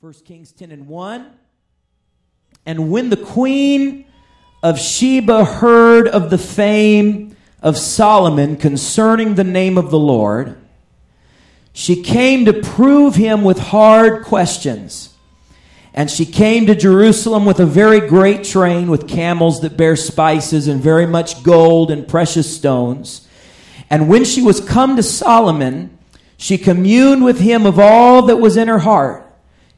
1 Kings 10 and 1. And when the queen of Sheba heard of the fame of Solomon concerning the name of the Lord, she came to prove him with hard questions. And she came to Jerusalem with a very great train, with camels that bear spices, and very much gold and precious stones. And when she was come to Solomon, she communed with him of all that was in her heart.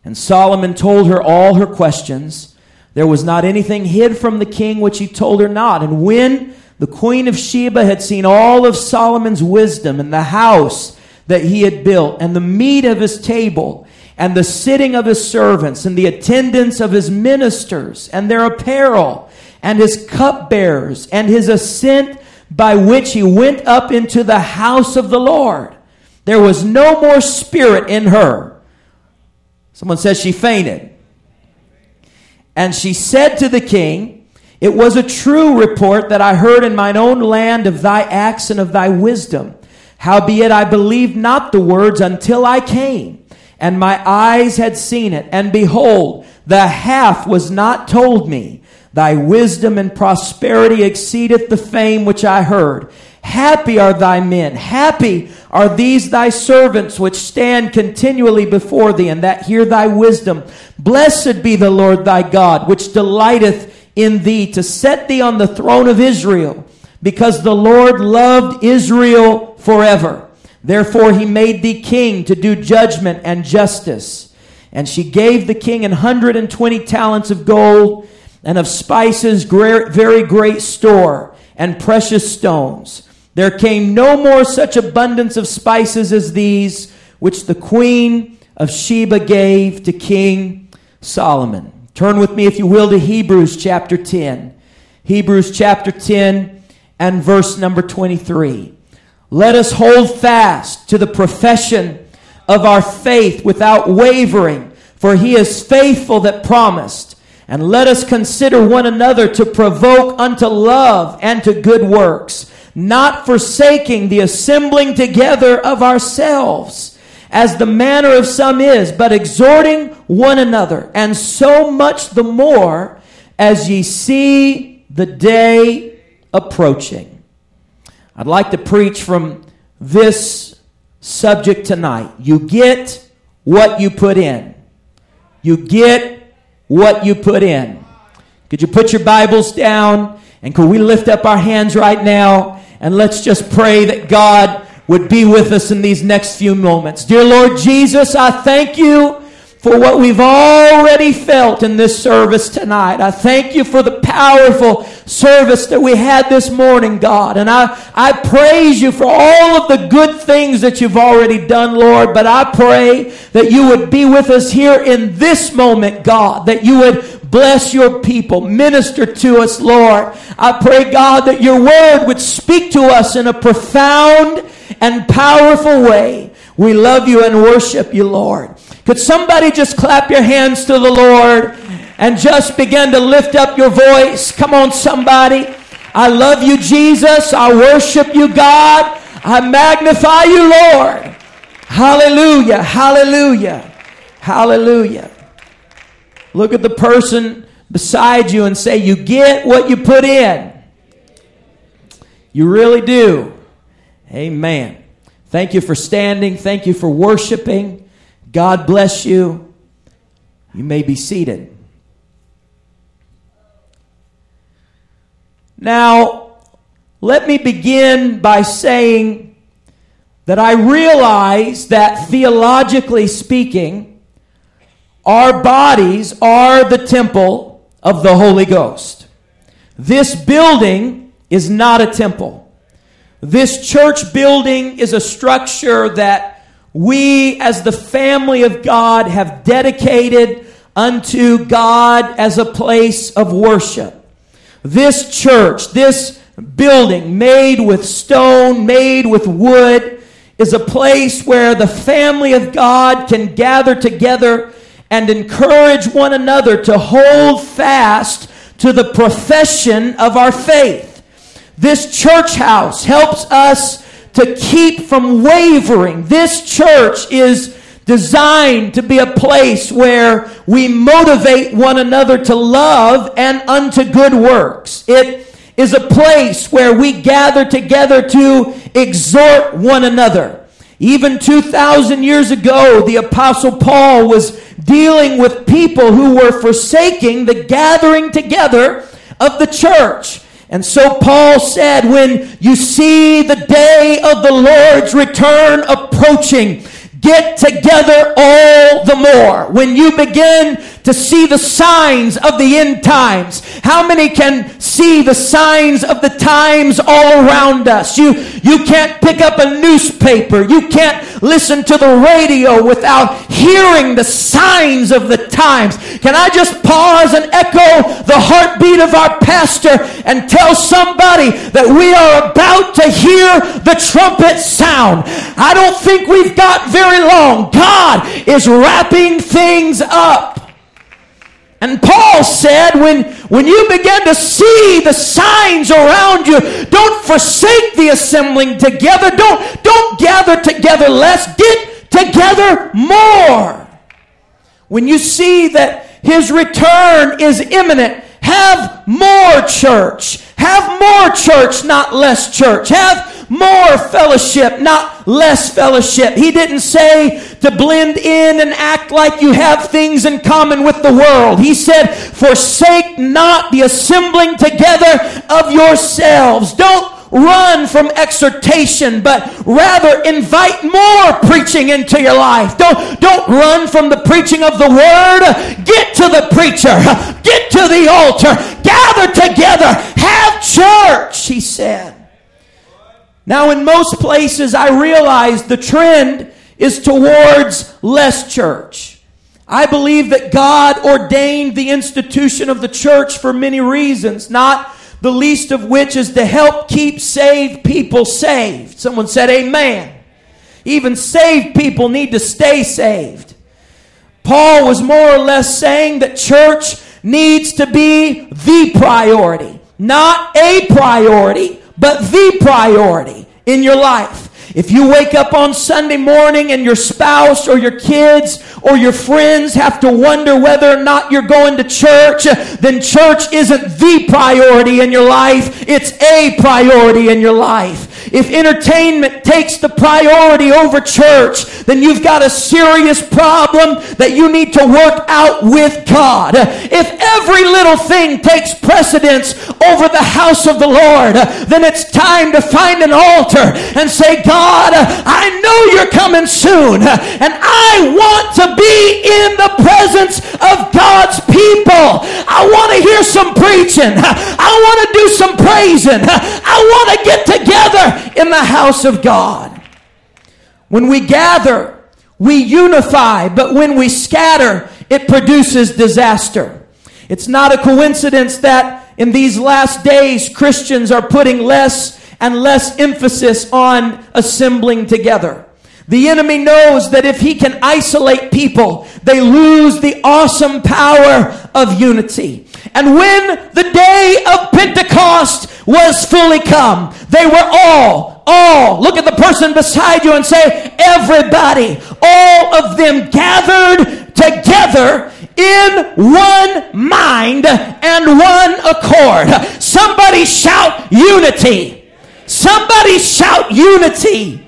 And Solomon told her all her questions. There was not anything hid from the king which he told her not. And when the queen of Sheba had seen all of Solomon's wisdom and the house that he had built, and the meat of his table, and the sitting of his servants, and the attendance of his ministers, and their apparel, and his cupbearers, and his ascent by which he went up into the house of the Lord, there was no more spirit in her Someone says she fainted. And she said to the king, It was a true report that I heard in mine own land of thy acts and of thy wisdom. Howbeit I believed not the words until I came, and my eyes had seen it. And behold, the half was not told me. Thy wisdom and prosperity exceedeth the fame which I heard. Happy are thy men. Happy are these thy servants which stand continually before thee and that hear thy wisdom. Blessed be the Lord thy God, which delighteth in thee to set thee on the throne of Israel, because the Lord loved Israel forever. Therefore he made thee king to do judgment and justice. And she gave the king an hundred and twenty talents of gold and of spices very great store and precious stones. There came no more such abundance of spices as these, which the queen of Sheba gave to King Solomon. Turn with me, if you will, to Hebrews chapter 10. Hebrews chapter 10 and verse number 23. Let us hold fast to the profession of our faith without wavering, for he is faithful that promised. And let us consider one another to provoke unto love and to good works not forsaking the assembling together of ourselves, as the manner of some is, but exhorting one another, and so much the more as ye see the day approaching. I'd like to preach from this subject tonight. You get what you put in. You get what you put in. Could you put your Bibles down? And could we lift up our hands right now and let's just pray that God would be with us in these next few moments. Dear Lord Jesus, I thank you for what we've already felt in this service tonight. I thank you for the powerful service that we had this morning, God. And I, I praise you for all of the good things that you've already done, Lord. But I pray that you would be with us here in this moment, God. That you would Bless your people. Minister to us, Lord. I pray, God, that your word would speak to us in a profound and powerful way. We love you and worship you, Lord. Could somebody just clap your hands to the Lord and just begin to lift up your voice? Come on, somebody. I love you, Jesus. I worship you, God. I magnify you, Lord. Hallelujah. Hallelujah. Hallelujah. Look at the person beside you and say, You get what you put in. You really do. Amen. Thank you for standing. Thank you for worshiping. God bless you. You may be seated. Now, let me begin by saying that I realize that theologically speaking, our bodies are the temple of the Holy Ghost. This building is not a temple. This church building is a structure that we, as the family of God, have dedicated unto God as a place of worship. This church, this building made with stone, made with wood, is a place where the family of God can gather together and encourage one another to hold fast to the profession of our faith. This church house helps us to keep from wavering. This church is designed to be a place where we motivate one another to love and unto good works. It is a place where we gather together to exhort one another. Even 2,000 years ago, the Apostle Paul was dealing with people who were forsaking the gathering together of the church. And so Paul said, when you see the day of the Lord's return approaching, get together all the more. When you begin to see the signs of the end times, how many can see the signs of the times all around us? You, you can't pick up a newspaper. You can't listen to the radio without hearing the signs of the times. Can I just pause and echo the heartbeat of our pastor and tell somebody that we are about to hear the trumpet sound? I don't think we've got very long. God is wrapping things up. And Paul said, when, when you begin to see the signs around you, don't forsake the assembling together. Don't, don't gather together less. Get together more. When you see that his return is imminent, have more church. Have more church, not less church. Have more fellowship, not less fellowship. He didn't say to blend in and act like you have things in common with the world. He said, forsake not the assembling together of yourselves. Don't run from exhortation, but rather invite more preaching into your life. Don't, don't run from the preaching of the word. Get to the preacher. Get to the altar. Gather together. Have church, he said. Now, in most places, I realize the trend is towards less church. I believe that God ordained the institution of the church for many reasons, not the least of which is to help keep saved people saved. Someone said, Amen. Even saved people need to stay saved. Paul was more or less saying that church needs to be the priority, not a priority, but the priority in your life. If you wake up on Sunday morning and your spouse or your kids or your friends have to wonder whether or not you're going to church, then church isn't the priority in your life. It's a priority in your life. If entertainment takes the priority over church, then you've got a serious problem that you need to work out with God. If every little thing takes precedence over the house of the Lord, then it's time to find an altar and say, God, I know you're coming soon, and I want to be in the presence of God's people. I want to hear some preaching. I want to do some praising. I want to get together in the house of God. When we gather, we unify, but when we scatter, it produces disaster. It's not a coincidence that in these last days, Christians are putting less and less emphasis on assembling together. The enemy knows that if he can isolate people, they lose the awesome power of unity. And when the day of Pentecost was fully come, they were all, all, look at the person beside you and say, everybody, all of them gathered together in one mind and one accord. Somebody shout unity. Somebody shout unity.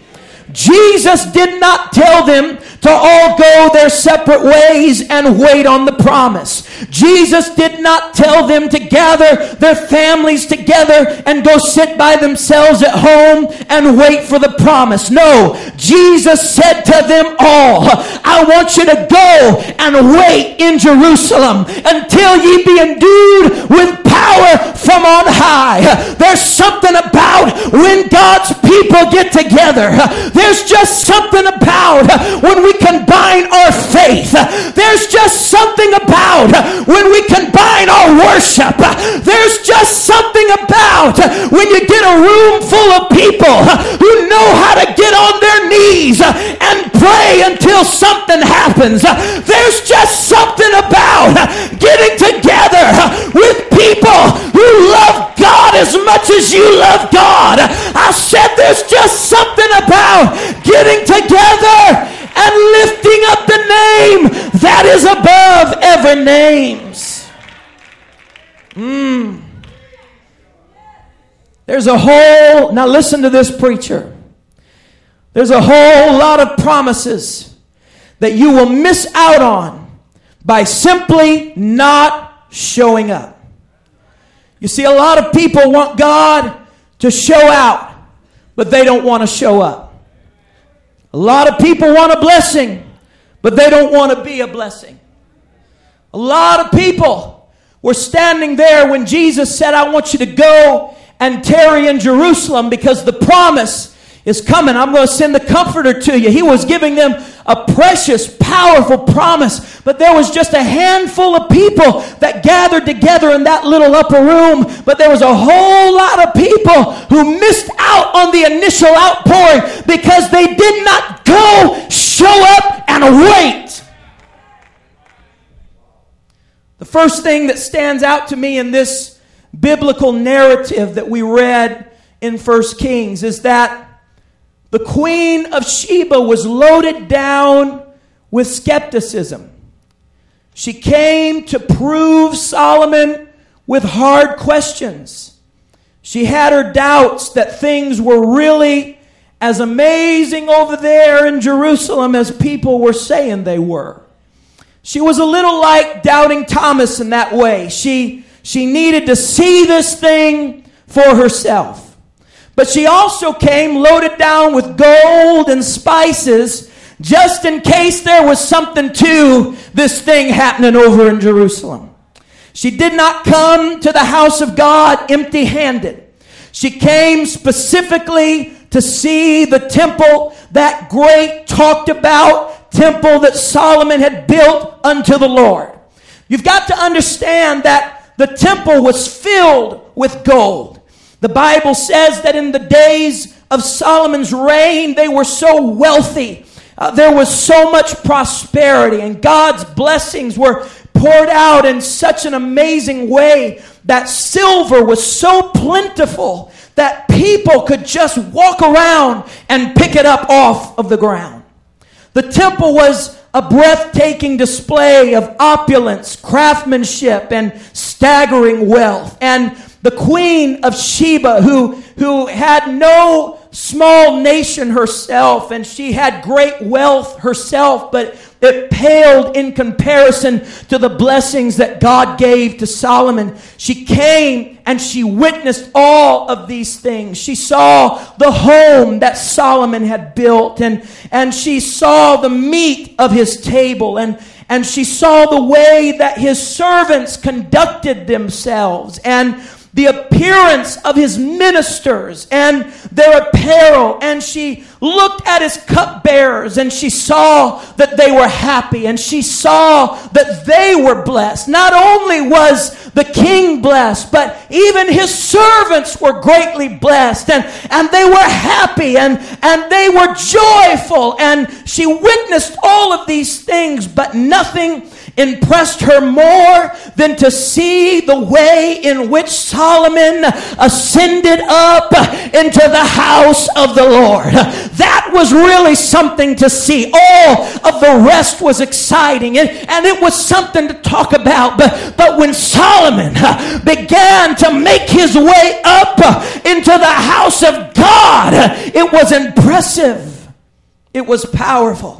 Jesus did not tell them to all go their separate ways and wait on the promise. Jesus did not tell them to gather their families together and go sit by themselves at home and wait for the promise. No, Jesus said to them all, I want you to go and wait in Jerusalem until ye be endued with power from on high. There's something about when God's people get together. There's just something about when we we combine our faith. There's just something about when we combine our worship. There's just something about when you get a room full of people who know how to get on their knees and pray until something happens. There's just something about getting together with people who love God as much as you love God. I said there's just something about getting together and lifting up is above every names. Mm. There's a whole, now listen to this preacher. There's a whole lot of promises that you will miss out on by simply not showing up. You see, a lot of people want God to show out, but they don't want to show up. A lot of people want a blessing, but they don't want to be a blessing. A lot of people were standing there when Jesus said, I want you to go and tarry in Jerusalem because the promise is coming. I'm going to send the comforter to you. He was giving them a precious, powerful promise, but there was just a handful of people that gathered together in that little upper room. But there was a whole lot of people who missed out on the initial outpouring because they did not go, show up, and wait. The first thing that stands out to me in this biblical narrative that we read in First Kings is that the queen of Sheba was loaded down with skepticism. She came to prove Solomon with hard questions. She had her doubts that things were really as amazing over there in Jerusalem as people were saying they were. She was a little like doubting Thomas in that way. She, she needed to see this thing for herself. But she also came loaded down with gold and spices just in case there was something to this thing happening over in Jerusalem. She did not come to the house of God empty handed. She came specifically to see the temple, that great talked about temple that Solomon had built unto the Lord. You've got to understand that the temple was filled with gold. The Bible says that in the days of Solomon's reign, they were so wealthy. Uh, there was so much prosperity, and God's blessings were poured out in such an amazing way that silver was so plentiful that people could just walk around and pick it up off of the ground. The temple was a breathtaking display of opulence, craftsmanship, and staggering wealth. And the queen of Sheba, who, who had no small nation herself, and she had great wealth herself, but it paled in comparison to the blessings that God gave to Solomon. She came and she witnessed all of these things. She saw the home that Solomon had built, and, and she saw the meat of his table, and, and she saw the way that his servants conducted themselves. And the appearance of his ministers and their apparel. And she looked at his cupbearers and she saw that they were happy and she saw that they were blessed. Not only was the king blessed, but even his servants were greatly blessed and, and they were happy and, and they were joyful. And she witnessed all of these things, but nothing impressed her more than to see the way in which Solomon ascended up into the house of the Lord. That was really something to see. All of the rest was exciting and, and it was something to talk about. But, but when Solomon began to make his way up into the house of God, it was impressive. It was powerful.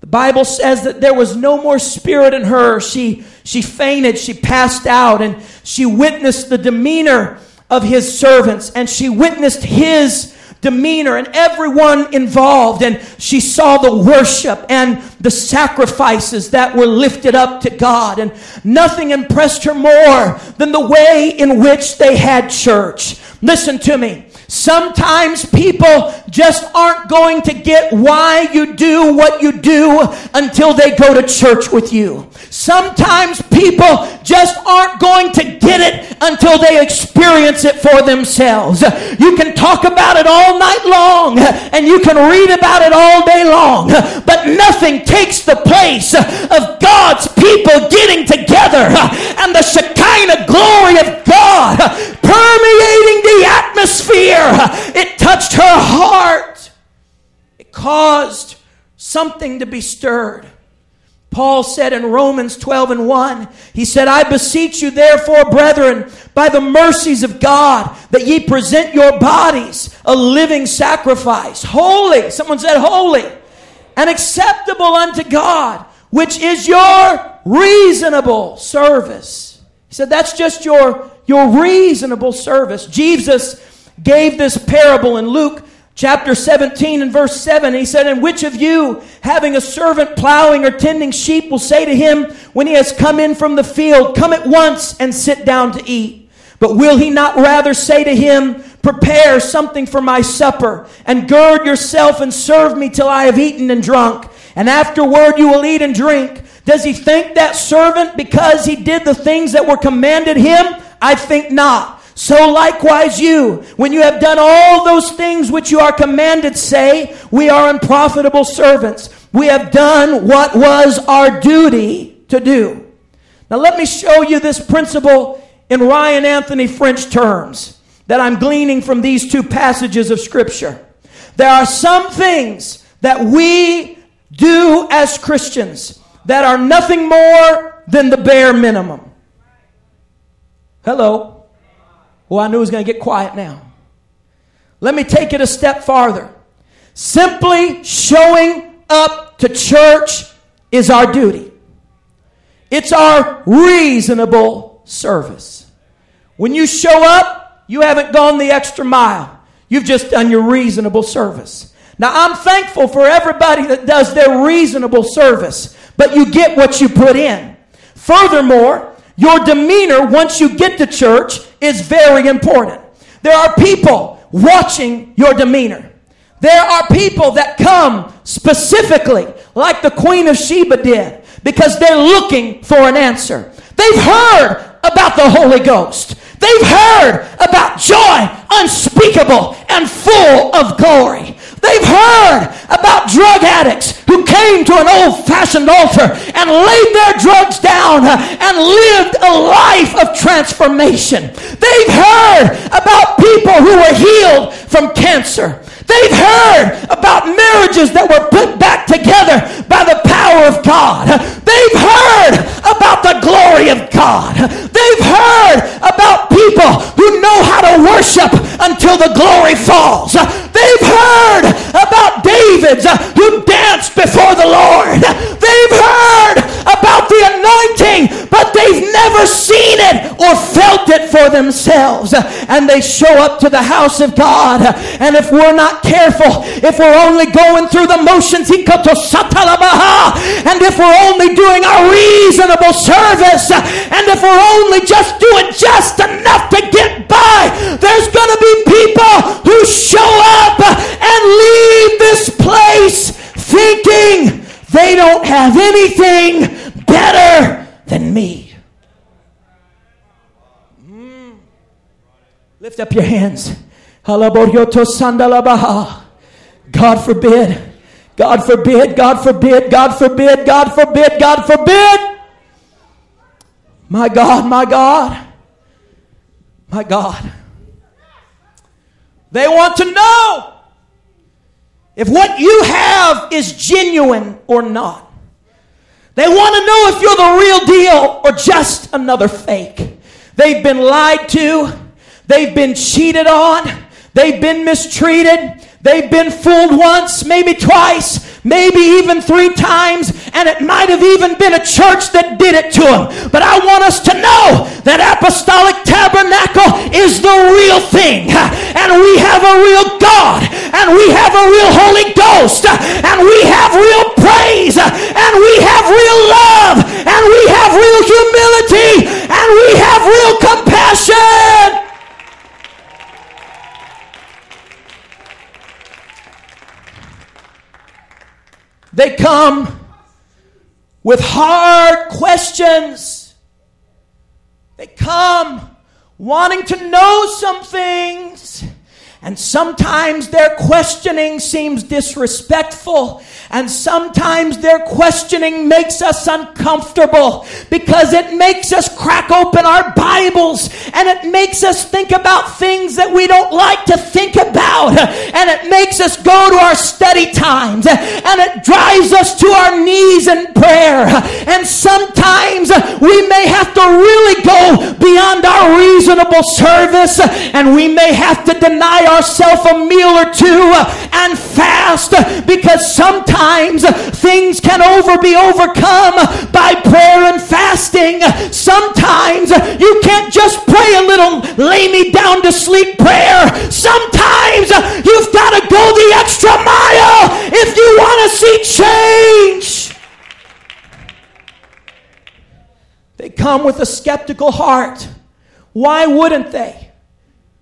The Bible says that there was no more spirit in her. She, she fainted, she passed out, and she witnessed the demeanor of his servants, and she witnessed his demeanor and everyone involved. And she saw the worship and the sacrifices that were lifted up to God. And nothing impressed her more than the way in which they had church. Listen to me. Sometimes people just aren't going to get why you do what you do until they go to church with you. Sometimes people just aren't going to get it until they experience it for themselves. You can talk about it all night long and you can read about it all day long, but nothing takes the place of God's people getting together and the Shekinah glory of God permeating the atmosphere it touched her heart. It caused something to be stirred. Paul said in Romans 12 and 1, he said, I beseech you therefore, brethren, by the mercies of God, that ye present your bodies a living sacrifice, holy, someone said holy, and acceptable unto God, which is your reasonable service. He said, that's just your, your reasonable service. Jesus gave this parable in Luke chapter 17 and verse 7, he said, And which of you, having a servant plowing or tending sheep, will say to him when he has come in from the field, Come at once and sit down to eat? But will he not rather say to him, Prepare something for my supper, and gird yourself and serve me till I have eaten and drunk, and afterward you will eat and drink? Does he thank that servant because he did the things that were commanded him? I think not. So likewise you, when you have done all those things which you are commanded, say, we are unprofitable servants. We have done what was our duty to do. Now let me show you this principle in Ryan Anthony French terms that I'm gleaning from these two passages of scripture. There are some things that we do as Christians that are nothing more than the bare minimum. Hello. Well, I knew it was going to get quiet now. Let me take it a step farther. Simply showing up to church is our duty. It's our reasonable service. When you show up, you haven't gone the extra mile. You've just done your reasonable service. Now, I'm thankful for everybody that does their reasonable service, but you get what you put in. Furthermore, your demeanor once you get to church is very important. There are people watching your demeanor. There are people that come specifically, like the Queen of Sheba did, because they're looking for an answer. They've heard about the Holy Ghost. They've heard about joy unspeakable and full of glory. They've heard about drug addicts who came to an old fashioned altar and laid their drugs down and lived a life of transformation. They've heard about people who were healed from cancer. They've heard about marriages that were put back together by the power of God. They've heard about the glory of God. They've heard about people who know how to worship until the glory falls. They've heard about Davids who danced before the Lord. They've heard anointing, but they've never seen it or felt it for themselves. And they show up to the house of God. And if we're not careful, if we're only going through the motions, and if we're only doing our reasonable service, and if we're only just doing just enough to get by, there's going to be people who show up and leave this place thinking they don't have anything better than me. Mm. Lift up your hands. God forbid. God forbid. God forbid. God forbid. God forbid. God forbid. My God, my God. My God. They want to know if what you have is genuine or not. They want to know if you're the real deal or just another fake. They've been lied to. They've been cheated on. They've been mistreated. They've been fooled once, maybe twice, maybe even three times, and it might have even been a church that did it to them. But I want us to know that Apostolic Tabernacle is the real thing, and we have a real God, and we have a real Holy Ghost, and we come with hard questions. They come wanting to know some things. And sometimes their questioning seems disrespectful. And sometimes their questioning makes us uncomfortable because it makes us crack open our Bibles and it makes us think about things that we don't like to think about. And it makes us go to our study times and it drives us to our knees in prayer. And sometimes we may have to really go beyond our reasonable service and we may have to deny ourselves a meal or two and fast because sometimes things can over be overcome by prayer and fasting. Sometimes you can't just pray a little lay me down to sleep prayer. Sometimes you've got to go the extra mile if you want to see change. They come with a skeptical heart. Why wouldn't they?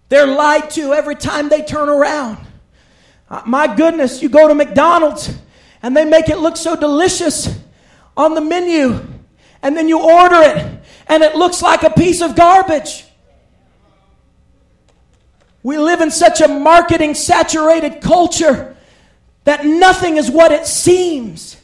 They're lied to every time they turn around. Uh, my goodness, you go to McDonald's and they make it look so delicious on the menu, and then you order it and it looks like a piece of garbage. We live in such a marketing saturated culture that nothing is what it seems.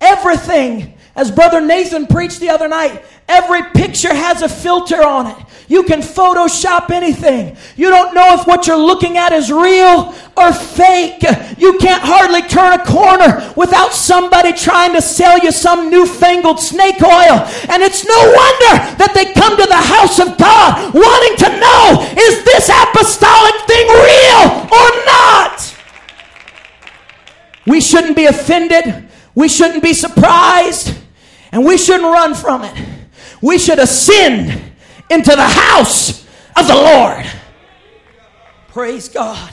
Everything, as Brother Nathan preached the other night, every picture has a filter on it. You can Photoshop anything. You don't know if what you're looking at is real or fake. You can't hardly turn a corner without somebody trying to sell you some newfangled snake oil. And it's no wonder that they come to the house of God wanting to know is this apostolic thing real or not? We shouldn't be offended. We shouldn't be surprised. And we shouldn't run from it. We should ascend into the house of the Lord. Praise God.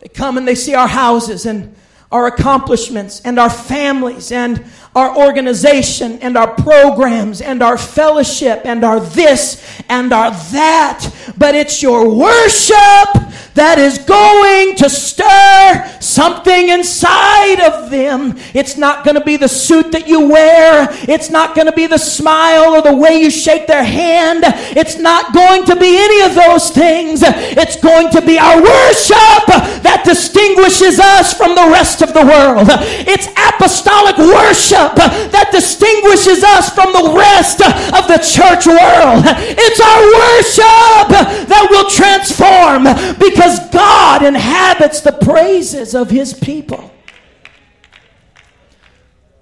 They come and they see our houses and our accomplishments and our families and our organization and our programs and our fellowship and our this and our that. But it's your worship that is going to stir something inside of them. It's not going to be the suit that you wear. It's not going to be the smile or the way you shake their hand. It's not going to be any of those things. It's going to be our worship that distinguishes us from the rest of the world. It's apostolic worship that distinguishes us from the rest of the church world. It's our worship that will transform because because God inhabits the praises of his people.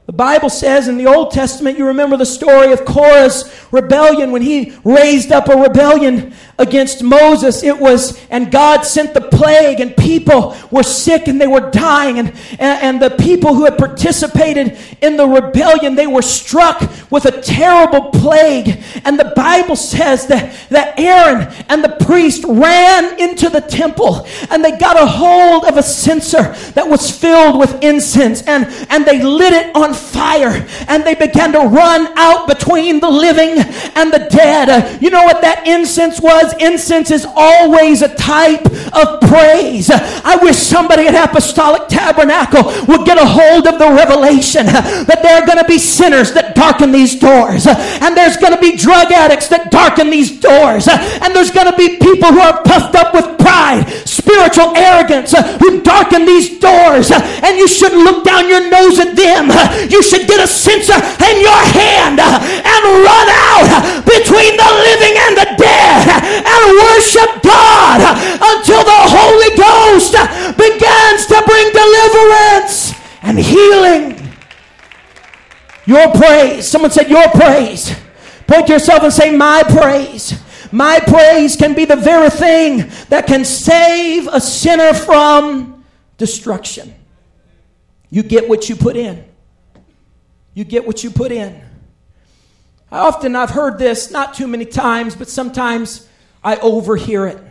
The Bible says in the Old Testament, you remember the story of Korah's rebellion when he raised up a rebellion against Moses. It was, and God sent the plague, and people were sick and they were dying. And, and, and the people who had participated in the rebellion, they were struck with a terrible plague. And the Bible says that, that Aaron and the priest ran into the temple and they got a hold of a censer that was filled with incense and, and they lit it on fire and they began to run out between the living and the dead. You know what that incense was? Incense is always a type of praise. I wish somebody at Apostolic Tabernacle would get a hold of the revelation that there are going to be sinners that darken these doors, and there's going to be drug addicts that darken these doors, and there's going to be people who are puffed up with pride, spiritual arrogance, who darken these doors, and you shouldn't look down your nose at them. You should get a censer in your hand and run out between the living and the dead and worship God until the Holy Ghost begins to bring deliverance and healing. Your praise. Someone said, Your praise. Point to yourself and say, My praise. My praise can be the very thing that can save a sinner from destruction. You get what you put in. You get what you put in. I often I've heard this, not too many times, but sometimes I overhear it.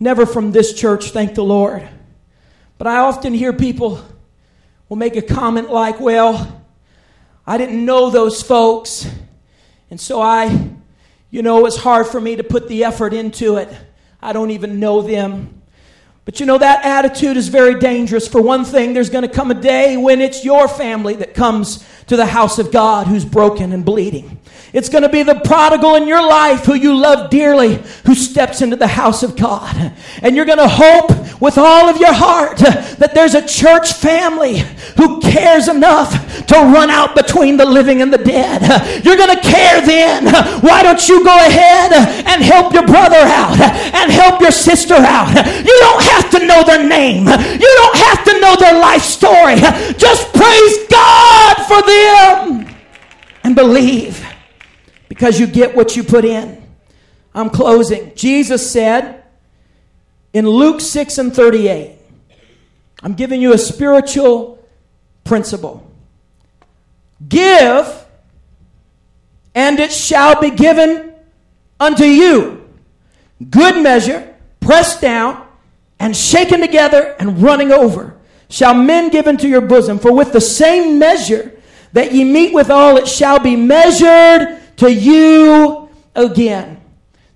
Never from this church, thank the Lord. But I often hear people will make a comment like, well, I didn't know those folks. And so I, you know, it's hard for me to put the effort into it. I don't even know them. But you know, that attitude is very dangerous. For one thing, there's going to come a day when it's your family that comes to the house of God who's broken and bleeding. It's going to be the prodigal in your life who you love dearly who steps into the house of God. And you're going to hope with all of your heart that there's a church family who cares enough to run out between the living and the dead. You're going to care then. Why don't you go ahead and help your brother out and help your sister out? You don't have to know their name. You don't have to know their life story. Just praise God for them and believe because you get what you put in. I'm closing. Jesus said in Luke 6 and 38, I'm giving you a spiritual principle. Give, and it shall be given unto you. Good measure, pressed down, and shaken together, and running over, shall men give into your bosom. For with the same measure that ye meet withal, it shall be measured to you again.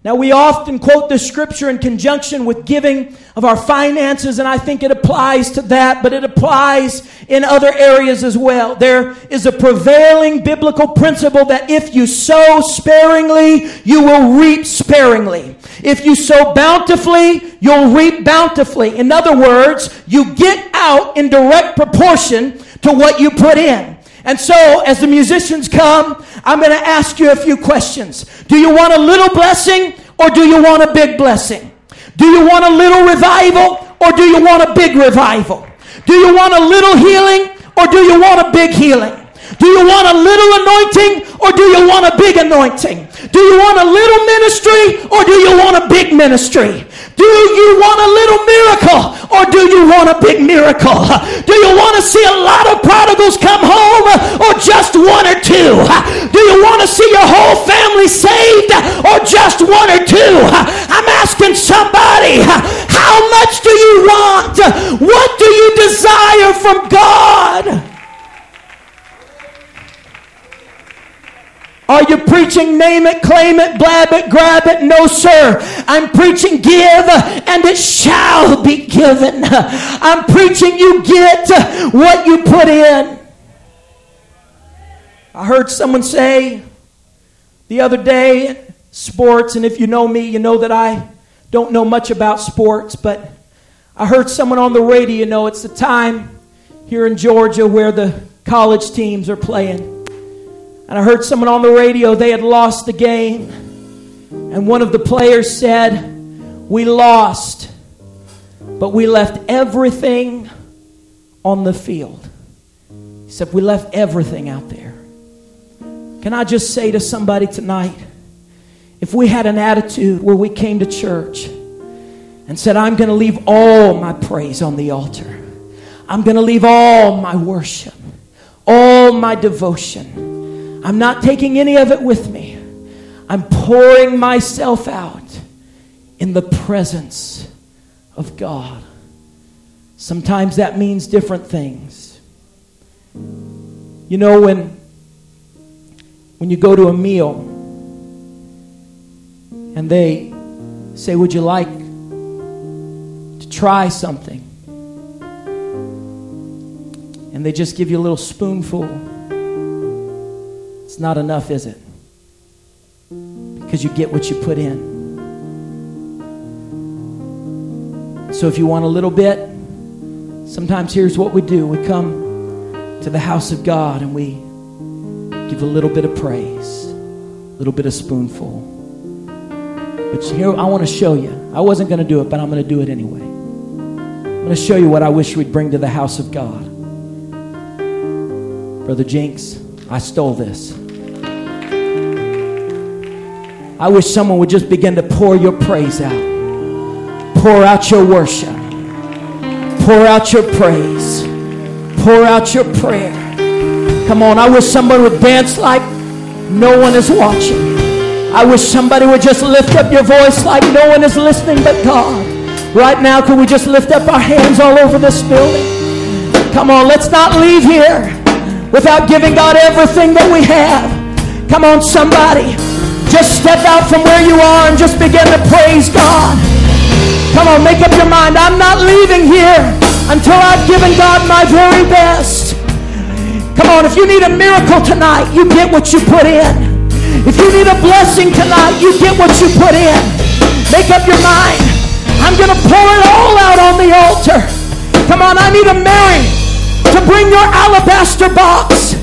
Now, we often quote this scripture in conjunction with giving of our finances, and I think it applies to that, but it applies in other areas as well. There is a prevailing biblical principle that if you sow sparingly, you will reap sparingly. If you sow bountifully, you'll reap bountifully. In other words, you get out in direct proportion to what you put in. And so, as the musicians come, I'm going to ask you a few questions. Do you want a little blessing or do you want a big blessing? Do you want a little revival or do you want a big revival? Do you want a little healing or do you want a big healing? Do you want a little anointing or do you want a big anointing? Do you want a little ministry or do you want a big ministry? Do you want a little miracle or do you want a big miracle? Do you want to see a lot of prodigals come home or just one or two? Do you want to see your whole family saved or just one or two? I'm asking somebody, how much do you want? What do you desire from God? Are you preaching name it, claim it, blab it, grab it? No, sir. I'm preaching give and it shall be given. I'm preaching you get what you put in. I heard someone say the other day, sports, and if you know me, you know that I don't know much about sports, but I heard someone on the radio, know, it's the time here in Georgia where the college teams are playing. And I heard someone on the radio, they had lost the game. And one of the players said, We lost, but we left everything on the field. He said, We left everything out there. Can I just say to somebody tonight, if we had an attitude where we came to church and said, I'm going to leave all my praise on the altar, I'm going to leave all my worship, all my devotion. I'm not taking any of it with me. I'm pouring myself out in the presence of God. Sometimes that means different things. You know, when, when you go to a meal and they say, Would you like to try something? And they just give you a little spoonful it's not enough, is it? Because you get what you put in. So if you want a little bit, sometimes here's what we do we come to the house of God and we give a little bit of praise, a little bit of spoonful. But here, I want to show you. I wasn't going to do it, but I'm going to do it anyway. I'm going to show you what I wish we'd bring to the house of God. Brother Jinx, I stole this. I wish someone would just begin to pour your praise out. Pour out your worship. Pour out your praise. Pour out your prayer. Come on, I wish somebody would dance like no one is watching. I wish somebody would just lift up your voice like no one is listening but God. Right now, can we just lift up our hands all over this building? Come on, let's not leave here without giving God everything that we have. Come on, somebody. Just step out from where you are and just begin to praise God. Come on, make up your mind. I'm not leaving here until I've given God my very best. Come on, if you need a miracle tonight, you get what you put in. If you need a blessing tonight, you get what you put in. Make up your mind. I'm going to pour it all out on the altar. Come on, I need a Mary to bring your alabaster box.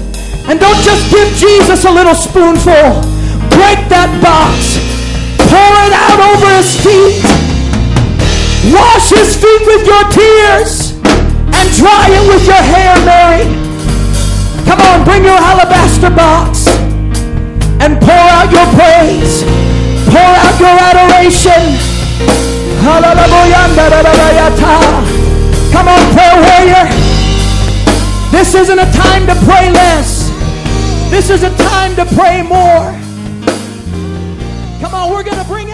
And don't just give Jesus a little spoonful. Break that box. Pour it out over his feet. Wash his feet with your tears and dry it with your hair, Mary. Come on, bring your alabaster box and pour out your praise. Pour out your adoration. Come on, prayer warrior. This isn't a time to pray less. This is a time to pray more. Come on, we're going to bring